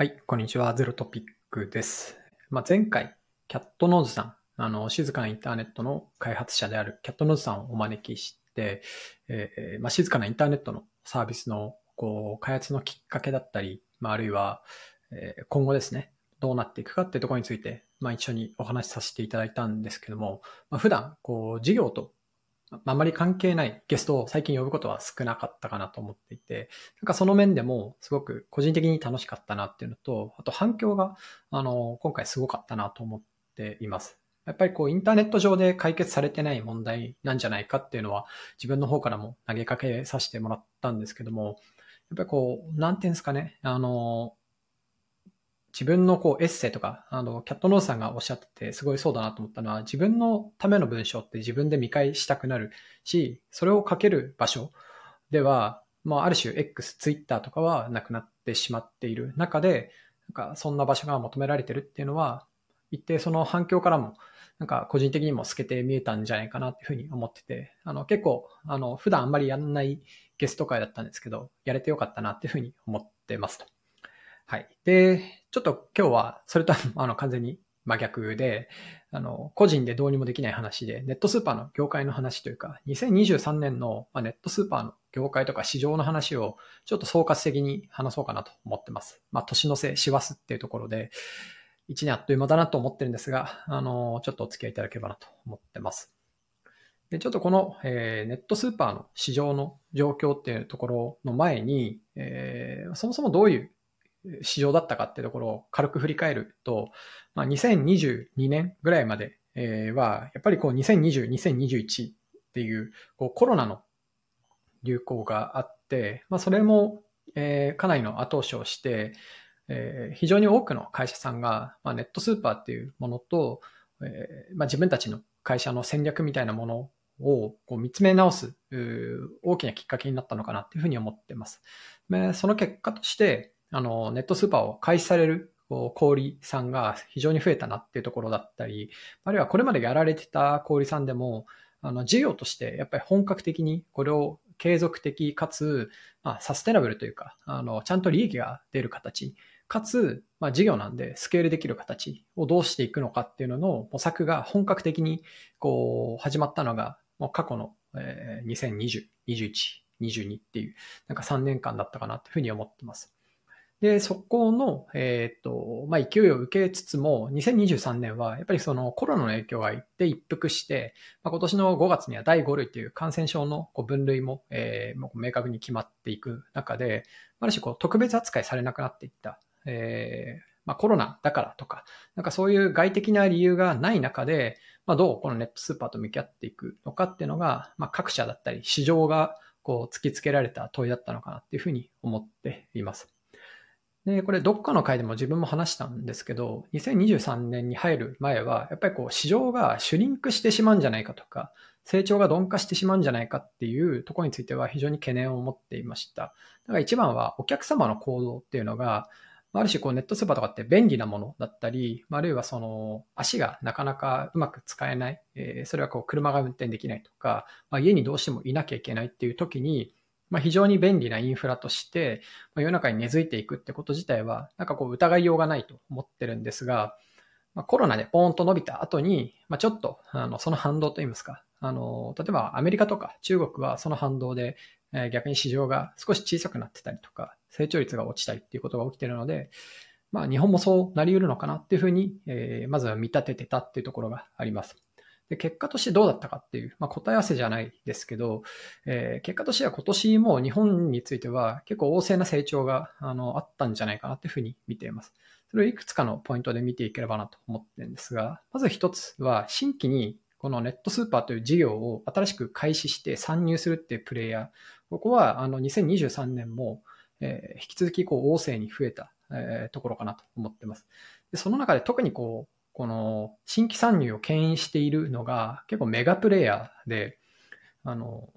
はい、こんにちは。ゼロトピックです。まあ、前回、キャットノーズさん、あの、静かなインターネットの開発者であるキャットノーズさんをお招きして、えーまあ、静かなインターネットのサービスの、こう、開発のきっかけだったり、まあ、あるいは、えー今後ですね、どうなっていくかっていうところについて、まあ、一緒にお話しさせていただいたんですけども、まあ、普段、こう、事業とあまり関係ないゲストを最近呼ぶことは少なかったかなと思っていて、なんかその面でもすごく個人的に楽しかったなっていうのと、あと反響が、あの、今回すごかったなと思っています。やっぱりこうインターネット上で解決されてない問題なんじゃないかっていうのは自分の方からも投げかけさせてもらったんですけども、やっぱりこう、なんていうんですかね、あの、自分のこうエッセイとか、あの、キャットノーズさんがおっしゃっててすごいそうだなと思ったのは、自分のための文章って自分で見返したくなるし、それを書ける場所では、まあ、ある種 X、Twitter とかはなくなってしまっている中で、なんかそんな場所が求められてるっていうのは、一定その反響からも、なんか個人的にも透けて見えたんじゃないかなっていうふうに思ってて、あの結構、あの普段あんまりやんないゲスト会だったんですけど、やれてよかったなっていうふうに思ってますと。はい。で、ちょっと今日はそれとはあの完全に真逆で、あの、個人でどうにもできない話で、ネットスーパーの業界の話というか、2023年のまネットスーパーの業界とか市場の話をちょっと総括的に話そうかなと思ってます。まあ、年の瀬、師走っていうところで、一年あっという間だなと思ってるんですが、あの、ちょっとお付き合いいただければなと思ってます。で、ちょっとこの、えーネットスーパーの市場の状況っていうところの前に、えーそもそもどういう市場だったかってところを軽く振り返ると、まあ、2022年ぐらいまでは、やっぱりこう2020、2021っていうこうコロナの流行があって、まあ、それも、えーかなりの後押しをして、えー非常に多くの会社さんが、まあ、ネットスーパーっていうものと、えーまあ、自分たちの会社の戦略みたいなものをこう見つめ直す大きなきっかけになったのかなっていうふうに思ってます。その結果として、あの、ネットスーパーを開始されるこう小売さんが非常に増えたなっていうところだったり、あるいはこれまでやられてた小売さんでも、あの、事業としてやっぱり本格的にこれを継続的かつ、まあ、サステナブルというか、あの、ちゃんと利益が出る形、かつ、まあ、事業なんでスケールできる形をどうしていくのかっていうのの模索が本格的にこう始まったのが、もう過去の、えー2020、21、22っていう、なんか3年間だったかなというふうに思ってます。で、そこの、えっ、と、まあ、勢いを受けつつも、2023年は、やっぱりそのコロナの影響がいって一服して、まあ、今年の5月には第5類という感染症のこう分類も、えーもう明確に決まっていく中で、ある種こう特別扱いされなくなっていった。えーまあ、コロナだからとか、なんかそういう外的な理由がない中で、まあ、どうこのネットスーパーと向き合っていくのかっていうのが、まあ、各社だったり市場がこう突きつけられた問いだったのかなっていうふうに思っています。で、これどっかの回でも自分も話したんですけど、2023年に入る前は、やっぱりこう市場がシュリンクしてしまうんじゃないかとか、成長が鈍化してしまうんじゃないかっていうところについては非常に懸念を持っていました。だから一番はお客様の行動っていうのが、ある種こうネットスーパーとかって便利なものだったり、あるいはその足がなかなかうまく使えない、えそれはこう車が運転できないとか、ま、家にどうしてもいなきゃいけないっていう時に、まあ、非常に便利なインフラとして、まあ、世の中に根付いていくってこと自体は、なんかこう疑いようがないと思ってるんですが、まあ、コロナでポーンと伸びた後に、まあ、ちょっとあのその反動といいますか、あの例えばアメリカとか中国はその反動で、えー逆に市場が少し小さくなってたりとか、成長率が落ちたりっていうことが起きてるので、まあ、日本もそうなり得るのかなっていうふうに、えーまずは見立ててたっていうところがあります。で結果としてどうだったかっていう、まあ、答え合わせじゃないですけど、えー結果としては今年も日本については結構旺盛な成長があのあったんじゃないかなっていうふうに見ています。それをいくつかのポイントで見ていければなと思ってるんですが、まず一つは新規にこのネットスーパーという事業を新しく開始して参入するっていうプレイヤー、ここはあの2023年も、えー引き続きこう旺盛に増えた、えーところかなと思ってます。でその中で特にこう、この新規参入を牽引しているのが結構メガプレイヤーで、あの、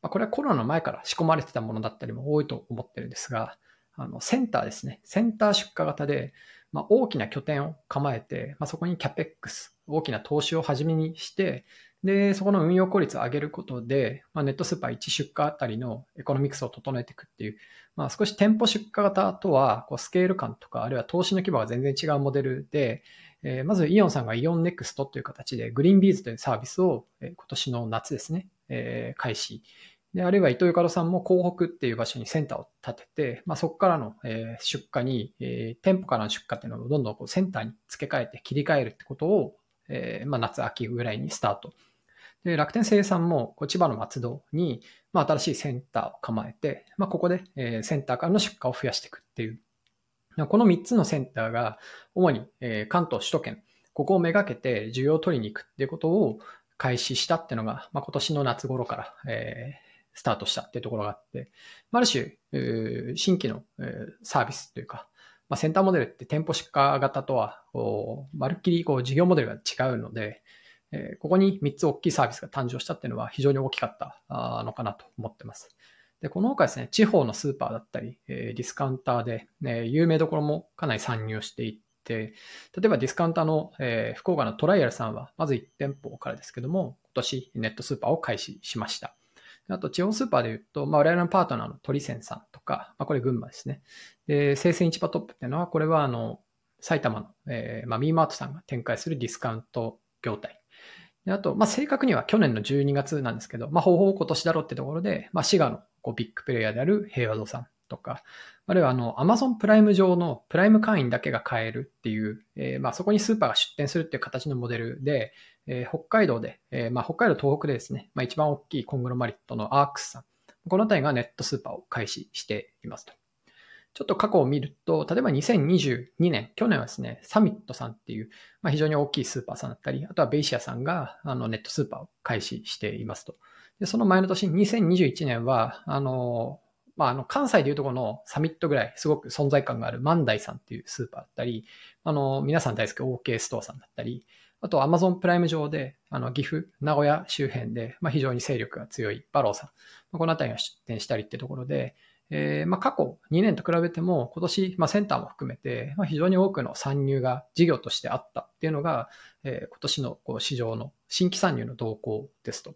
ま、これはコロナの前から仕込まれてたものだったりも多いと思ってるんですが、あの、センターですね。センター出荷型で、まあ、大きな拠点を構えて、まあ、そこに CAPEX、大きな投資を始めにして、で、そこの運用効率を上げることで、まあ、ネットスーパー1出荷あたりのエコノミクスを整えていくっていう、まあ、少し店舗出荷型とはこうスケール感とか、あるいは投資の規模が全然違うモデルで、え、まずイオンさんがイオンネクストという形でグリーンビーンズというサービスを、え、今年の夏ですね、え、開始。で、あるいは伊藤ゆかろさんも港北っていう場所にセンターを立てて、まあ、そこからの、え、出荷に、え、店舗からの出荷っていうのをどんどんこうセンターに付け替えて切り替えるってことを、え、まあ、夏、秋ぐらいにスタートで、楽天生産もこう千葉の松戸に、まあ、新しいセンターを構えて、まあ、ここで、え、センターからの出荷を増やしていくっていう。この3つのセンターが、主に、関東首都圏、ここをめがけて需要を取りに行くっていうことを開始したっていうのが、まあ、今年の夏頃から、えー、スタートしたっていうところがあって、ある種、新規の、サービスというか、まあ、センターモデルって店舗出荷型とは、まるっきりこう事業モデルが違うので、ここに3つ大きいサービスが誕生したっていうのは非常に大きかったのかなと思ってます。で、この他ですね、地方のスーパーだったり、えディスカウンターで、ね、有名どころもかなり参入していって、例えばディスカウンターの、え福岡のトライアルさんは、まず1店舗からですけども、今年ネットスーパーを開始しました。あと、地方スーパーで言うと、まあ、我々のパートナーの鳥仙さんとか、まあ、これ群馬ですね。で、生鮮市場トップっていうのは、これはあの、埼玉の、えー、まあ、ミーマートさんが展開するディスカウント業態であと、まあ、正確には去年の12月なんですけど、まあ、ほぼ今年だろうってところで、まあ、滋賀のこうビッグプレイヤーである平和堂さんとか、あるいはあの、アマゾンプライム上のプライム会員だけが買えるっていう、えー、まあ、そこにスーパーが出店するっていう形のモデルで、えー、北海道で、えー、まあ、北海道東北でですね、まあ、一番大きいコングロマリットのアークスさん、このあたりがネットスーパーを開始していますと。ちょっと過去を見ると、例えば2022年、去年はですね、サミットさんっていう、まあ、非常に大きいスーパーさんだったり、あとはベイシアさんがあのネットスーパーを開始していますと。で、その前の年、2021年は、あの、まあ、あの、関西でいうとこのサミットぐらいすごく存在感がある万代さんっていうスーパーだったり、あの、皆さん大好き OK ストアさんだったり、あと Amazon プライム上で、あの、岐阜、名古屋周辺で、まあ、非常に勢力が強いバローさん。このあたりが出店したりってところで、えー、まあ、過去2年と比べても今年、まあ、センターも含めて、まあ、非常に多くの参入が事業としてあったっていうのが、えー、今年のこう市場の新規参入の動向ですと。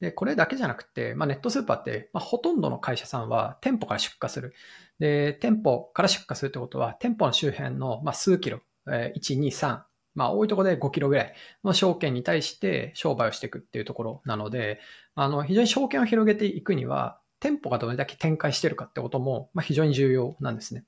で、これだけじゃなくて、まあ、ネットスーパーって、まあ、ほとんどの会社さんは店舗から出荷する。で、店舗から出荷するってことは、店舗の周辺の、まあ、数キロ、えー、1、2、3、まあ、多いところで5キロぐらいの証券に対して商売をしていくっていうところなので、あの、非常に証券を広げていくには、店舗がどれだけ展開してるかってことも、まあ、非常に重要なんですね。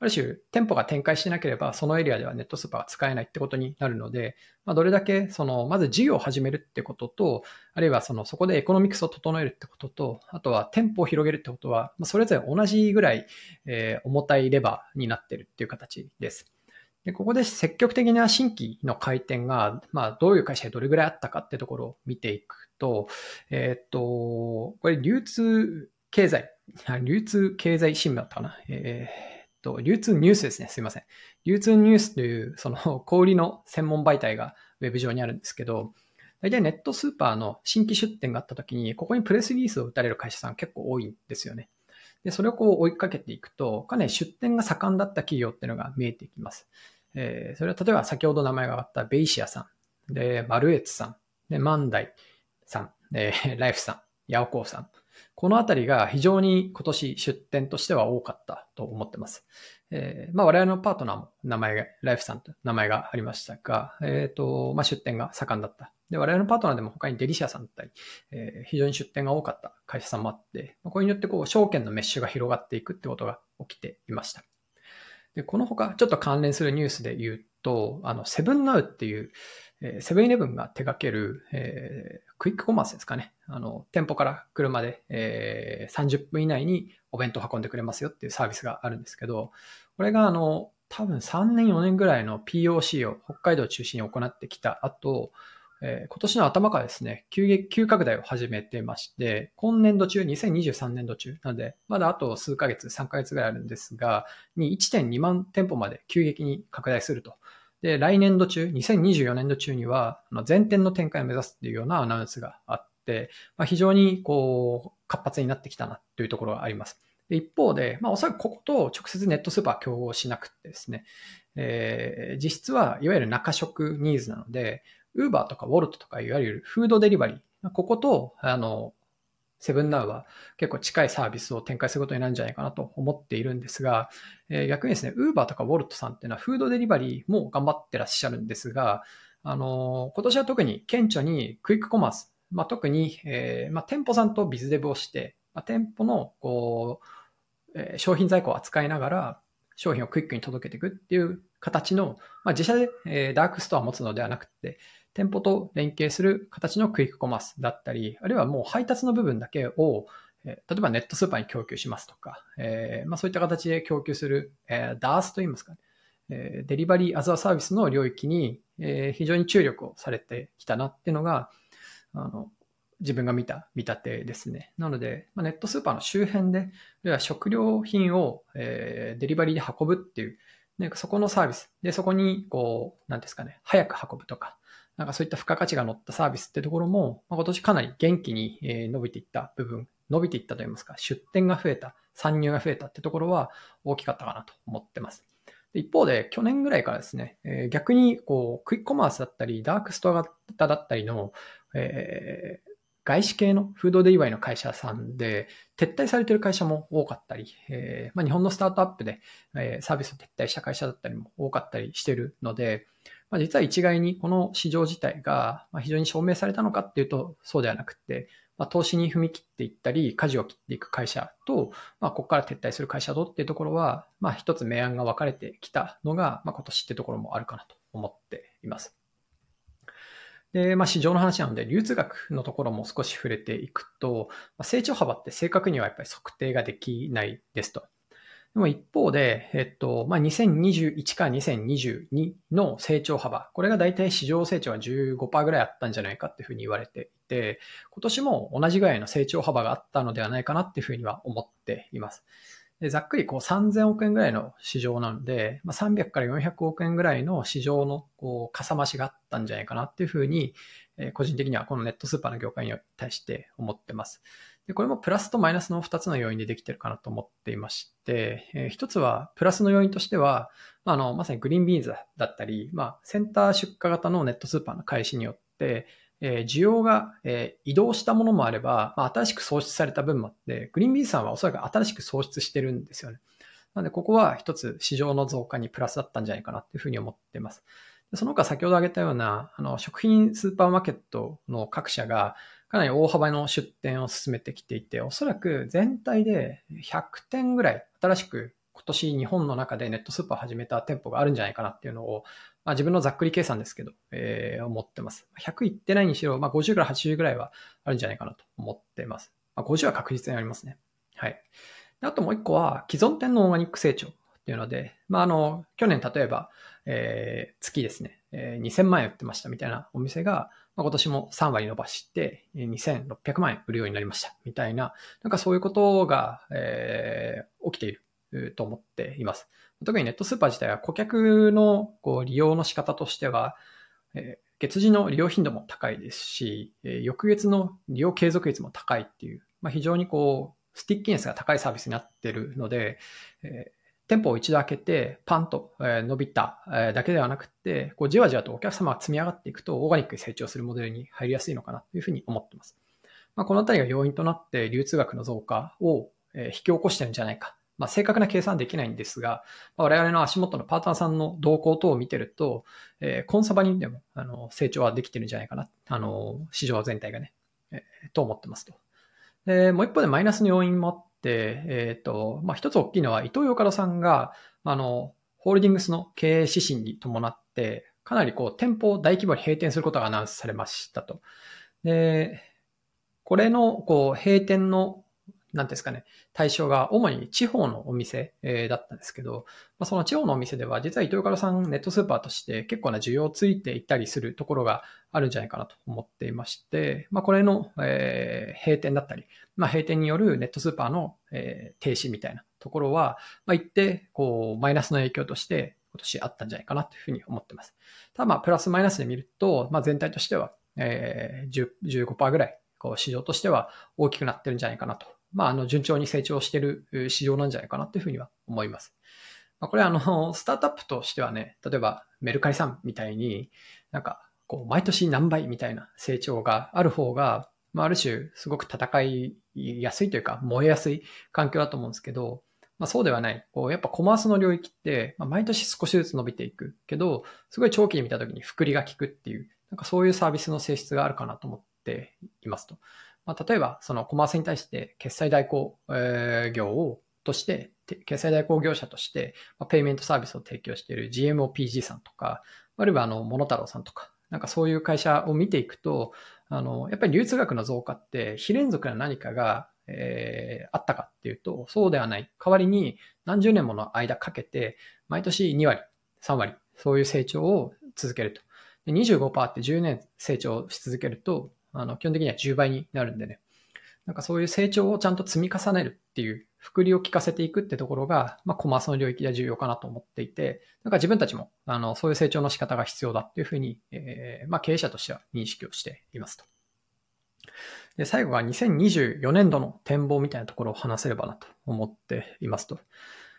ある種、店舗が展開しなければ、そのエリアではネットスーパーが使えないってことになるので、まあ、どれだけ、その、まず事業を始めるってことと、あるいはその、そこでエコノミクスを整えるってことと、あとは店舗を広げるってことは、まあ、それぞれ同じぐらい、えー、重たいレバーになってるっていう形です。で、ここで積極的な新規の回転が、まあ、どういう会社でどれぐらいあったかってところを見ていくと、えっ、と、これ流通経済、流通経済新聞だったかな？えー、と、流通ニュースですね。すいません。流通ニュースという、その、小売の専門媒体がウェブ上にあるんですけど、大体ネットスーパーの新規出店があった時に、ここにプレスリリースを打たれる会社さん結構多いんですよね。で、それをこう追いかけていくと、かなり出店が盛んだった企業っていうのが見えてきます。えー、それは例えば先ほど名前が挙がったベイシアさん、で、マルエツさん、で、マンダイさん、えー、ライフさん、ヤオコーさん、このあたりが非常に今年出店としては多かったと思ってます。えー、まあ我々のパートナーも名前が、ライフさんと名前がありましたが、えっ、ー、と、まあ出店が盛んだった。で、我々のパートナーでも他にデリシアさんだったり、えー、非常に出店が多かった会社さんもあって、これによってこう、証券のメッシュが広がっていくってことが起きていました。で、この他、ちょっと関連するニュースで言うと、あの、セブンナウっていう、セブンイレブンが手掛ける、えー、クイックコマースですかね。あの、店舗から車で、えー、30分以内にお弁当運んでくれますよっていうサービスがあるんですけど、これがあの、多分3年4年ぐらいの POC を北海道を中心に行ってきた後、えー、今年の頭からですね、急激、急拡大を始めてまして、今年度中、2023年度中、なので、まだあと数ヶ月、3ヶ月ぐらいあるんですが、に1.2万店舗まで急激に拡大するとで、来年度中、2024年度中には、全店の展開を目指すっていうようなアナウンスがあって、まあ、非常にこう、活発になってきたなというところがあります。で一方で、まあ、おそらくここと直接ネットスーパー競合しなくてですね、えー、実質はいわゆる中食ニーズなので、Uber とか Wolt とかいわゆるフードデリバリー、ここと、あの、セブンナウは結構近いサービスを展開することになるんじゃないかなと思っているんですが、えー、逆にですね、Uber とか Wolt さんっていうのはフードデリバリーも頑張ってらっしゃるんですが、あのー、今年は特に顕著にクイックコマース、まあ、特に、えーまあ、店舗さんと BizDev をして、まあ、店舗のこう、えー、商品在庫を扱いながら商品をクイックに届けていくっていう形の、まあ、自社で、えー、ダークストアを持つのではなくて、店舗と連携する形のクイックコマースだったり、あるいはもう配達の部分だけを、え、例えばネットスーパーに供給しますとか、えまあ、そういった形で供給する、えー、DARS といいますかね、え、デリバリーアザーサービスの領域に、え、非常に注力をされてきたなっていうのが、あの、自分が見た見立てですね。なので、ま、ネットスーパーの周辺で、あるいは食料品を、え、デリバリーで運ぶっていう、なんかそこのサービス。で、そこに、こう、なんですかね、早く運ぶとか、なんかそういった付加価値が乗ったサービスってところも、まあ、今年かなり元気に、伸びていった部分、伸びていったといいますか、出店が増えた、参入が増えたってところは大きかったかなと思ってます。で一方で、去年ぐらいからですね、えー、逆に、こう、クイックコマースだったり、ダークストア型だったりの、えー、外資系のフードデリバリーの会社さんで、撤退されてる会社も多かったり、えーまあ、日本のスタートアップで、え、サービスを撤退した会社だったりも多かったりしてるので、まあ、実は一概にこの市場自体が非常に証明されたのかっていうとそうではなくて、まあ、投資に踏み切っていったり、舵を切っていく会社と、まあ、ここから撤退する会社とっていうところは、まあ、一つ明暗が分かれてきたのが、まあ、今年ってところもあるかなと思っています。で、まあ、市場の話なので、流通学のところも少し触れていくと、まあ、成長幅って正確にはやっぱり測定ができないですと。でも一方で、えっと、まあ、2021から2022の成長幅、これが大体市場成長が15%ぐらいあったんじゃないかっていうふうに言われていて、今年も同じぐらいの成長幅があったのではないかなっていうふうには思っています。でざっくりこう3000億円ぐらいの市場なので、まあ、300から400億円ぐらいの市場のこうかさ増しがあったんじゃないかなっていうふうに、え個人的にはこのネットスーパーの業界に対して思ってます。で、これもプラスとマイナスの2つの要因でできてるかなと思っていまして、えー、1つは、プラスの要因としては、まあ、あの、まさにグリーンビーンズだったり、まあ、センター出荷型のネットスーパーの開始によって、えー、需要が、えー、移動したものもあれば、まあ、新しく創出された分もあって、グリーンビーンズさんはおそらく新しく創出してるんですよね。なので、ここは一つ市場の増加にプラスだったんじゃないかなっていうふうに思っています。その他先ほど挙げたような、あの、食品スーパーマーケットの各社が、かなり大幅の出店を進めてきていて、おそらく全体で100店ぐらい新しく今年日本の中でネットスーパーを始めた店舗があるんじゃないかなっていうのを、まあ、自分のざっくり計算ですけど、えー、思ってます。100いってないにしろ、まあ、50から80ぐらいはあるんじゃないかなと思ってます。まあ、50は確実にありますね。はい。あともう一個は、既存店のオーガニック成長っていうので、まあ、あの、去年例えば、えー、月ですね、えー、2000万円売ってましたみたいなお店が、ま、今年も3割伸ばして2600万円売るようになりましたみたいな、なんかそういうことが、えー、起きていると思っています。特にネットスーパー自体は顧客のこう利用の仕方としては、えー、月次の利用頻度も高いですし、えー、翌月の利用継続率も高いっていう、まあ、非常にこう、スティッキネスが高いサービスになっているので、え店舗を一度開けて、パンと伸びただけではなくて、こうじわじわとお客様が積み上がっていくと、オーガニックに成長するモデルに入りやすいのかなというふうに思っています。まあ、このあたりが要因となって流通額の増加を引き起こしてるんじゃないか。まあ、正確な計算できないんですが、我々の足元のパートナーさんの動向等を見てると、え、コンサバにでもあの成長はできてるんじゃないかな。あの、市場全体がね、え、と思ってますと。で、もう一方でマイナスの要因もあっ、えっ、ー、と、まあ、一つ大きいのは、伊藤洋華さんが、あの、ホールディングスの経営指針に伴って、かなりこう、店舗を大規模に閉店することがアナウンスされましたと。で、これの、こう、閉店のなんですかね、対象が主に地方のお店、えー、だったんですけど、まあ、その地方のお店では実は伊藤からさんネットスーパーとして結構な需要ついていたりするところがあるんじゃないかなと思っていまして、まあ、これの、えー、閉店だったり、まあ、閉店によるネットスーパーの、えー、停止みたいなところは、まあ、一定、こう、マイナスの影響として今年あったんじゃないかなというふうに思ってます。ただまあ、プラスマイナスで見ると、まあ、全体としては、えー、15%ぐらい、こう、市場としては大きくなってるんじゃないかなとまあ、あの、順調に成長している市場なんじゃないかなというふうには思います。まあ、これあの、スタートアップとしてはね、例えばメルカリさんみたいになんか、こう、毎年何倍みたいな成長がある方が、まあ、ある種、すごく戦いやすいというか、燃えやすい環境だと思うんですけど、まあ、そうではない。こう、やっぱコマースの領域って、まあ、毎年少しずつ伸びていくけど、すごい長期で見たときに複利が効くっていう、なんかそういうサービスの性質があるかなと思っていますと。まあ、例えば、そのコマースに対して決済代行、え、業をとして、決済代行業者として、ま、ペイメントサービスを提供している GMOPG さんとか、あるいはあの、モノタロウさんとか、なんかそういう会社を見ていくと、あの、やっぱり流通額の増加って非連続な何かが、えー、あったかっていうと、そうではない。代わりに何十年もの間かけて、毎年2割、3割、そういう成長を続けると。で25%って10年成長し続けると、あの、基本的には10倍になるんでね。なんかそういう成長をちゃんと積み重ねるっていう、複利を効かせていくってところが、まあ、コマースの領域では重要かなと思っていて、なんか自分たちも、あの、そういう成長の仕方が必要だっていうふうに、えー、まあ、経営者としては認識をしていますと。で、最後が2024年度の展望みたいなところを話せればなと思っていますと。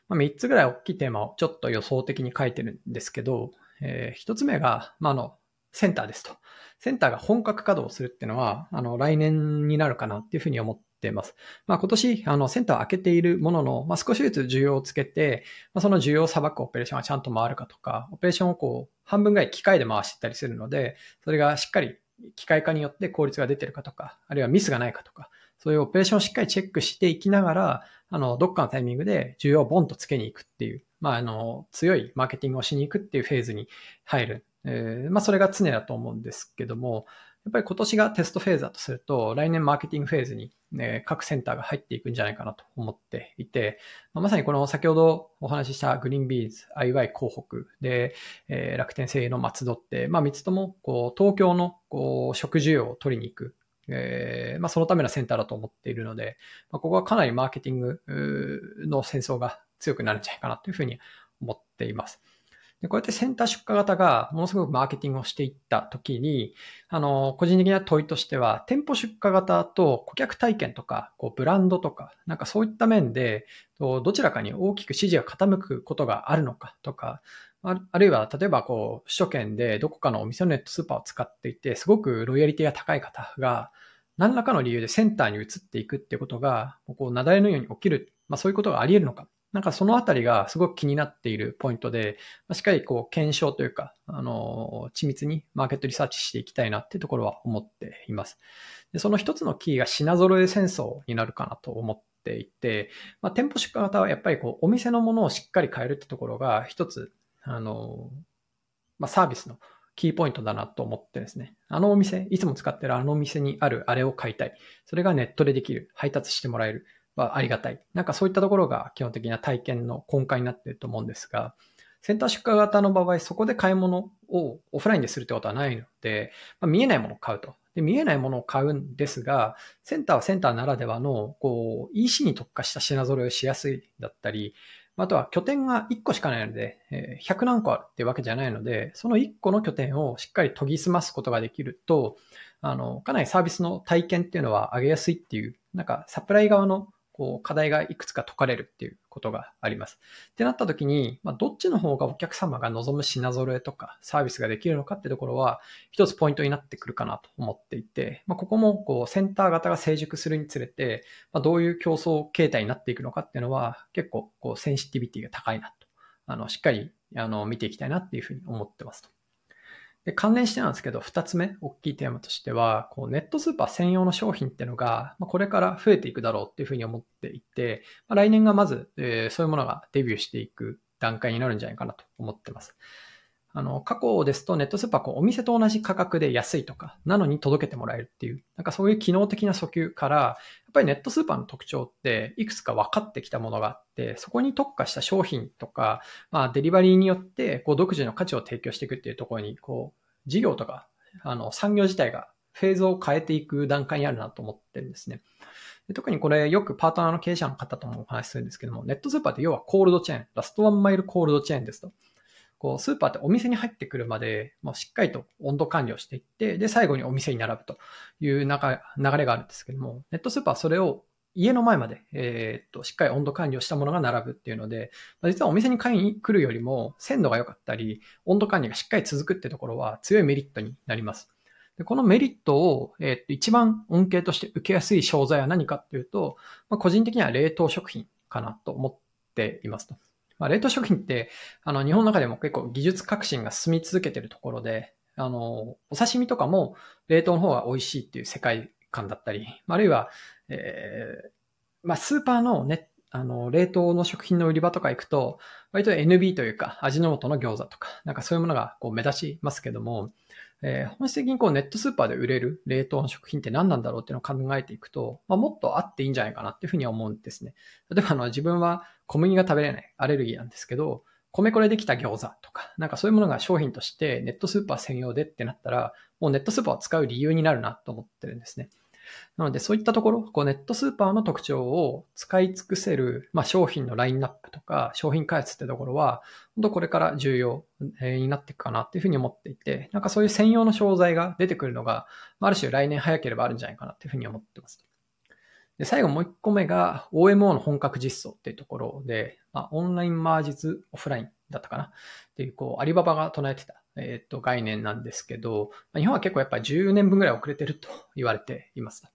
まあ、3つぐらい大きいテーマをちょっと予想的に書いてるんですけど、えー、1つ目が、まあ、あの、センターですと。センターが本格稼働するっていうのは、あの、来年になるかなっていうふうに思っています。まあ、今年、あの、センターを開けているものの、まあ、少しずつ需要をつけて、まあ、その需要をさばくオペレーションがちゃんと回るかとか、オペレーションをこう、半分ぐらい機械で回してたりするので、それがしっかり機械化によって効率が出てるかとか、あるいはミスがないかとか、そういうオペレーションをしっかりチェックしていきながら、あの、どっかのタイミングで需要をボンとつけに行くっていう、まあ、あの、強いマーケティングをしに行くっていうフェーズに入る。えー、まあ、それが常だと思うんですけども、やっぱり今年がテストフェーズだとすると、来年マーケティングフェーズに、ね、各センターが入っていくんじゃないかなと思っていて、まあ、まさにこの先ほどお話ししたグリーンビーズ、IY 広北で、えー、楽天製の松戸って、まあ3つともこう東京のこう食需要を取りに行く、えーまあ、そのためのセンターだと思っているので、まあ、ここはかなりマーケティングの戦争が強くなるんじゃないかなというふうに思っています。で、こうやってセンター出荷型がものすごくマーケティングをしていったときに、あの、個人的な問いとしては、店舗出荷型と顧客体験とか、こう、ブランドとか、なんかそういった面で、どちらかに大きく支持が傾くことがあるのかとか、あるいは、例えば、こう、首都圏でどこかのお店のネットスーパーを使っていて、すごくロイヤリティが高い方が、何らかの理由でセンターに移っていくっていうことが、こう、雪崩のように起きる、まあそういうことがあり得るのか。なんかそのあたりがすごく気になっているポイントで、しっかりこう検証というか、あの、緻密にマーケットリサーチしていきたいなっていうところは思っています。でその一つのキーが品揃え戦争になるかなと思っていて、まあ、店舗出荷型はやっぱりこうお店のものをしっかり変えるってところが一つ、あの、まあ、サービスのキーポイントだなと思ってですね。あのお店、いつも使ってるあのお店にあるあれを買いたい。それがネットでできる。配達してもらえる。はありがたい。なんかそういったところが基本的な体験の根幹になっていると思うんですが、センター出荷型の場合、そこで買い物をオフラインでするってことはないので、まあ、見えないものを買うと。で見えないものを買うんですが、センターはセンターならではの、こう、EC に特化した品揃えをしやすいだったり、あとは拠点が1個しかないので、100何個あるってわけじゃないので、その1個の拠点をしっかり研ぎ澄ますことができると、あの、かなりサービスの体験っていうのは上げやすいっていう、なんかサプライ側のこう課題がいくつか解かれるっていうことがあります。ってなった時に、まあ、どっちの方がお客様が望む品揃えとかサービスができるのかってところは一つポイントになってくるかなと思っていて、まあ、ここもこうセンター型が成熟するにつれて、まあ、どういう競争形態になっていくのかっていうのは結構こうセンシティビティが高いなと、あのしっかりあの見ていきたいなっていうふうに思ってますと。で、関連してなんですけど、二つ目、大きいテーマとしては、こうネットスーパー専用の商品っていうのが、まあ、これから増えていくだろうっていうふうに思っていて、まあ、来年がまず、えー、そういうものがデビューしていく段階になるんじゃないかなと思ってます。あの、過去ですとネットスーパーこうお店と同じ価格で安いとか、なのに届けてもらえるっていう、なんかそういう機能的な訴求から、やっぱりネットスーパーの特徴っていくつか分かってきたものがあって、そこに特化した商品とか、まあデリバリーによってこう独自の価値を提供していくっていうところに、こう、事業とか、あの、産業自体がフェーズを変えていく段階にあるなと思ってるんですね。で特にこれよくパートナーの経営者の方ともお話しするんですけども、ネットスーパーって要はコールドチェーン、ラストワンマイルコールドチェーンですと。こう、スーパーってお店に入ってくるまで、もうしっかりと温度管理をしていって、で、最後にお店に並ぶという流れがあるんですけども、ネットスーパーはそれを家の前まで、えー、っと、しっかり温度管理をしたものが並ぶっていうので、実はお店に買いに来るよりも鮮度が良かったり、温度管理がしっかり続くってところは強いメリットになります。でこのメリットを、え、っと一番恩恵として受けやすい商材は何かっていうと、まあ、個人的には冷凍食品かなと思っていますと。まあ、冷凍食品って、あの、日本の中でも結構技術革新が進み続けてるところで、あの、お刺身とかも冷凍の方が美味しいっていう世界観だったり、あるいは、えー、まあ、スーパーのね、あの、冷凍の食品の売り場とか行くと、割と NB というか、味の素の餃子とか、なんかそういうものがこう目立ちますけども、えー、本質的にこうネットスーパーで売れる冷凍の食品って何なんだろうっていうのを考えていくと、まあ、もっとあっていいんじゃないかなっていうふうに思うんですね。例えばあの自分は小麦が食べれないアレルギーなんですけど、米粉でできた餃子とか、なんかそういうものが商品としてネットスーパー専用でってなったら、もうネットスーパーを使う理由になるなと思ってるんですね。なのでそういったところ、こうネットスーパーの特徴を使い尽くせる、まあ、商品のラインナップとか商品開発ってところは、本当これから重要になっていくかなっていうふうに思っていて、なんかそういう専用の商材が出てくるのが、ある種来年早ければあるんじゃないかなっていうふうに思ってます。で最後もう一個目が OMO の本格実装っていうところで、まあ、オンラインマージズオフラインだったかなっていう、こう、アリババが唱えてた、えっ、と、概念なんですけど、日本は結構やっぱり10年分ぐらい遅れてると言われています。ま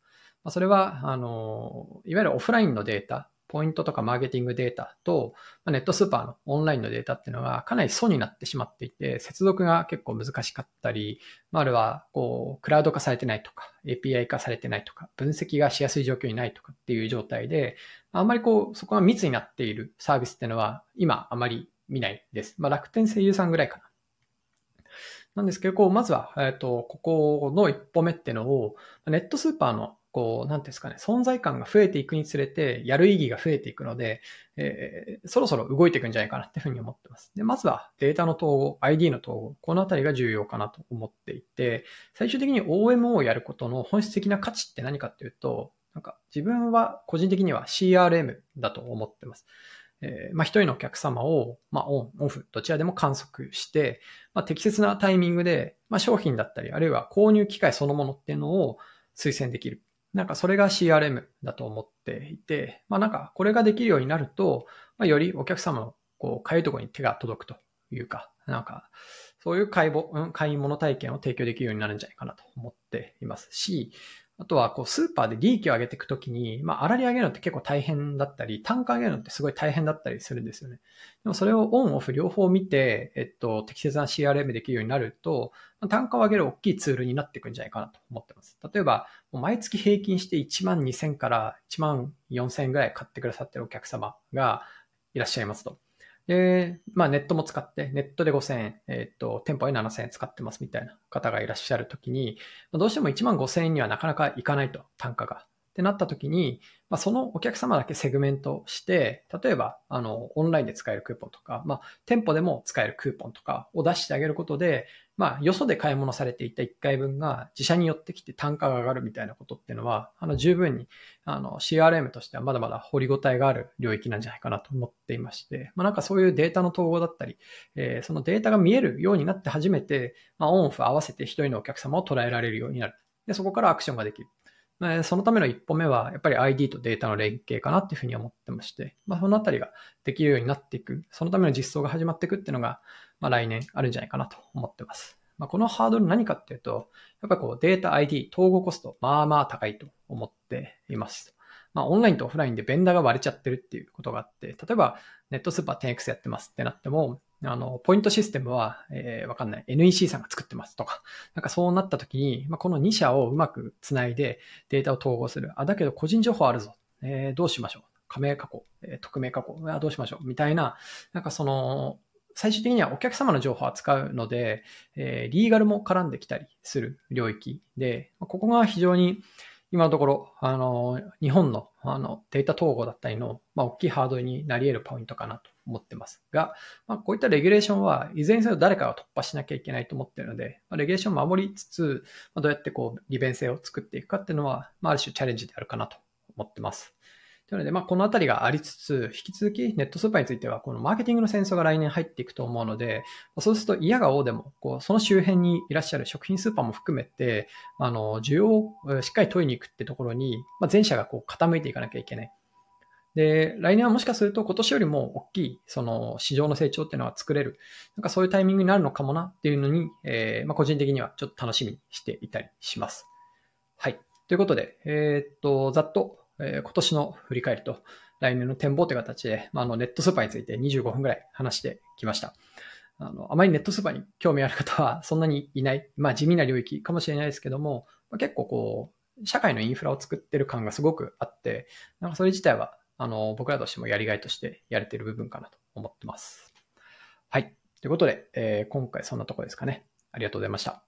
あ、それは、あの、いわゆるオフラインのデータ、ポイントとかマーケティングデータと、ネットスーパーのオンラインのデータっていうのがかなり素になってしまっていて、接続が結構難しかったり、あるいは、こう、クラウド化されてないとか、API 化されてないとか、分析がしやすい状況にないとかっていう状態で、あんまりこう、そこが密になっているサービスっていうのは、今あまり見ないです。まあ、楽天声優さんぐらいかな。なんですけど、こう、まずは、えっ、と、ここの一歩目っていうのを、ネットスーパーのこう、なんですかね、存在感が増えていくにつれて、やる意義が増えていくので、えー、そろそろ動いていくんじゃないかなっていうふうに思ってます。で、まずはデータの統合、ID の統合、このあたりが重要かなと思っていて、最終的に OMO をやることの本質的な価値って何かっていうと、なんか自分は個人的には CRM だと思ってます。えー、まあ、一人のお客様を、まあ、オン、オフ、どちらでも観測して、まあ、適切なタイミングで、まあ、商品だったり、あるいは購入機会そのものっていうのを推薦できる。なんかそれが CRM だと思っていて、まあなんかこれができるようになると、まあ、よりお客様のこう、かゆいところに手が届くというか、なんか、そういう買い買い物体験を提供できるようになるんじゃないかなと思っていますし、あとは、こう、スーパーで利益を上げていくときに、まあ、粗利上げるのって結構大変だったり、単価上げるのってすごい大変だったりするんですよね。でもそれをオンオフ両方見て、えっと、適切な CRM できるようになると、単価を上げる大きいツールになっていくんじゃないかなと思ってます。例えば、毎月平均して1万2000から1万4000円ぐらい買ってくださってるお客様がいらっしゃいますと。で、まあネットも使って、ネットで5000円、えっ、と、店舗で7000円使ってますみたいな方がいらっしゃるときに、どうしても1万5000円にはなかなかいかないと、単価が。ってなったときに、まあ、そのお客様だけセグメントして、例えば、あの、オンラインで使えるクーポンとか、まあ、店舗でも使えるクーポンとかを出してあげることで、まあ、よそで買い物されていた1回分が自社に寄ってきて単価が上がるみたいなことっていうのは、あの、十分に、あの、CRM としてはまだまだ掘りごたえがある領域なんじゃないかなと思っていまして、まあ、なんかそういうデータの統合だったり、えー、そのデータが見えるようになって初めて、まあ、オンオフ合わせて一人のお客様を捉えられるようになる。で、そこからアクションができる。まあ、そのための一歩目は、やっぱり ID とデータの連携かなっていうふうに思ってまして、まあ、そのあたりができるようになっていく、そのための実装が始まっていくっていうのが、まあ、来年あるんじゃないかなと思ってます。まあ、このハードル何かっていうと、やっぱこうデータ ID 統合コスト、まあまあ高いと思っています。まあ、オンラインとオフラインでベンダーが割れちゃってるっていうことがあって、例えばネットスーパー 10X やってますってなっても、あの、ポイントシステムは、えー、わかんない。NEC さんが作ってますとか。なんかそうなった時に、まあ、この2社をうまくつないでデータを統合する。あ、だけど個人情報あるぞ。えー、どうしましょう。加盟加工、えー、匿名加工。あ、どうしましょう。みたいな、なんかその、最終的にはお客様の情報を扱うので、えー、リーガルも絡んできたりする領域で、ここが非常に今のところ、あの、日本のあのデータ統合だったりの、まあ、大きいハードルになり得るポイントかなと思ってますが、まあ、こういったレギュレーションはいずれにせよ誰かが突破しなきゃいけないと思っているので、まあ、レギュレーションを守りつつ、まあ、どうやってこう利便性を作っていくかっていうのは、まあ、ある種チャレンジであるかなと思ってます。というので、まあ、このあたりがありつつ、引き続きネットスーパーについては、このマーケティングの戦争が来年入っていくと思うので、そうすると嫌が王でも、こう、その周辺にいらっしゃる食品スーパーも含めて、あの、需要をしっかり問いに行くってところに、まあ、全社がこう傾いていかなきゃいけない。で、来年はもしかすると今年よりも大きい、その市場の成長っていうのは作れる。なんかそういうタイミングになるのかもなっていうのに、えー、まあ、個人的にはちょっと楽しみにしていたりします。はい。ということで、えー、っと、ざっと、えー、今年の振り返りと、来年の展望という形で、まあ、あのネットスーパーについて25分ぐらい話してきました。あの、あまりネットスーパーに興味ある方はそんなにいない、まあ地味な領域かもしれないですけども、まあ、結構こう、社会のインフラを作ってる感がすごくあって、なんかそれ自体は、あの、僕らとしてもやりがいとしてやれてる部分かなと思ってます。はい。ということで、えー、今回そんなとこですかね。ありがとうございました。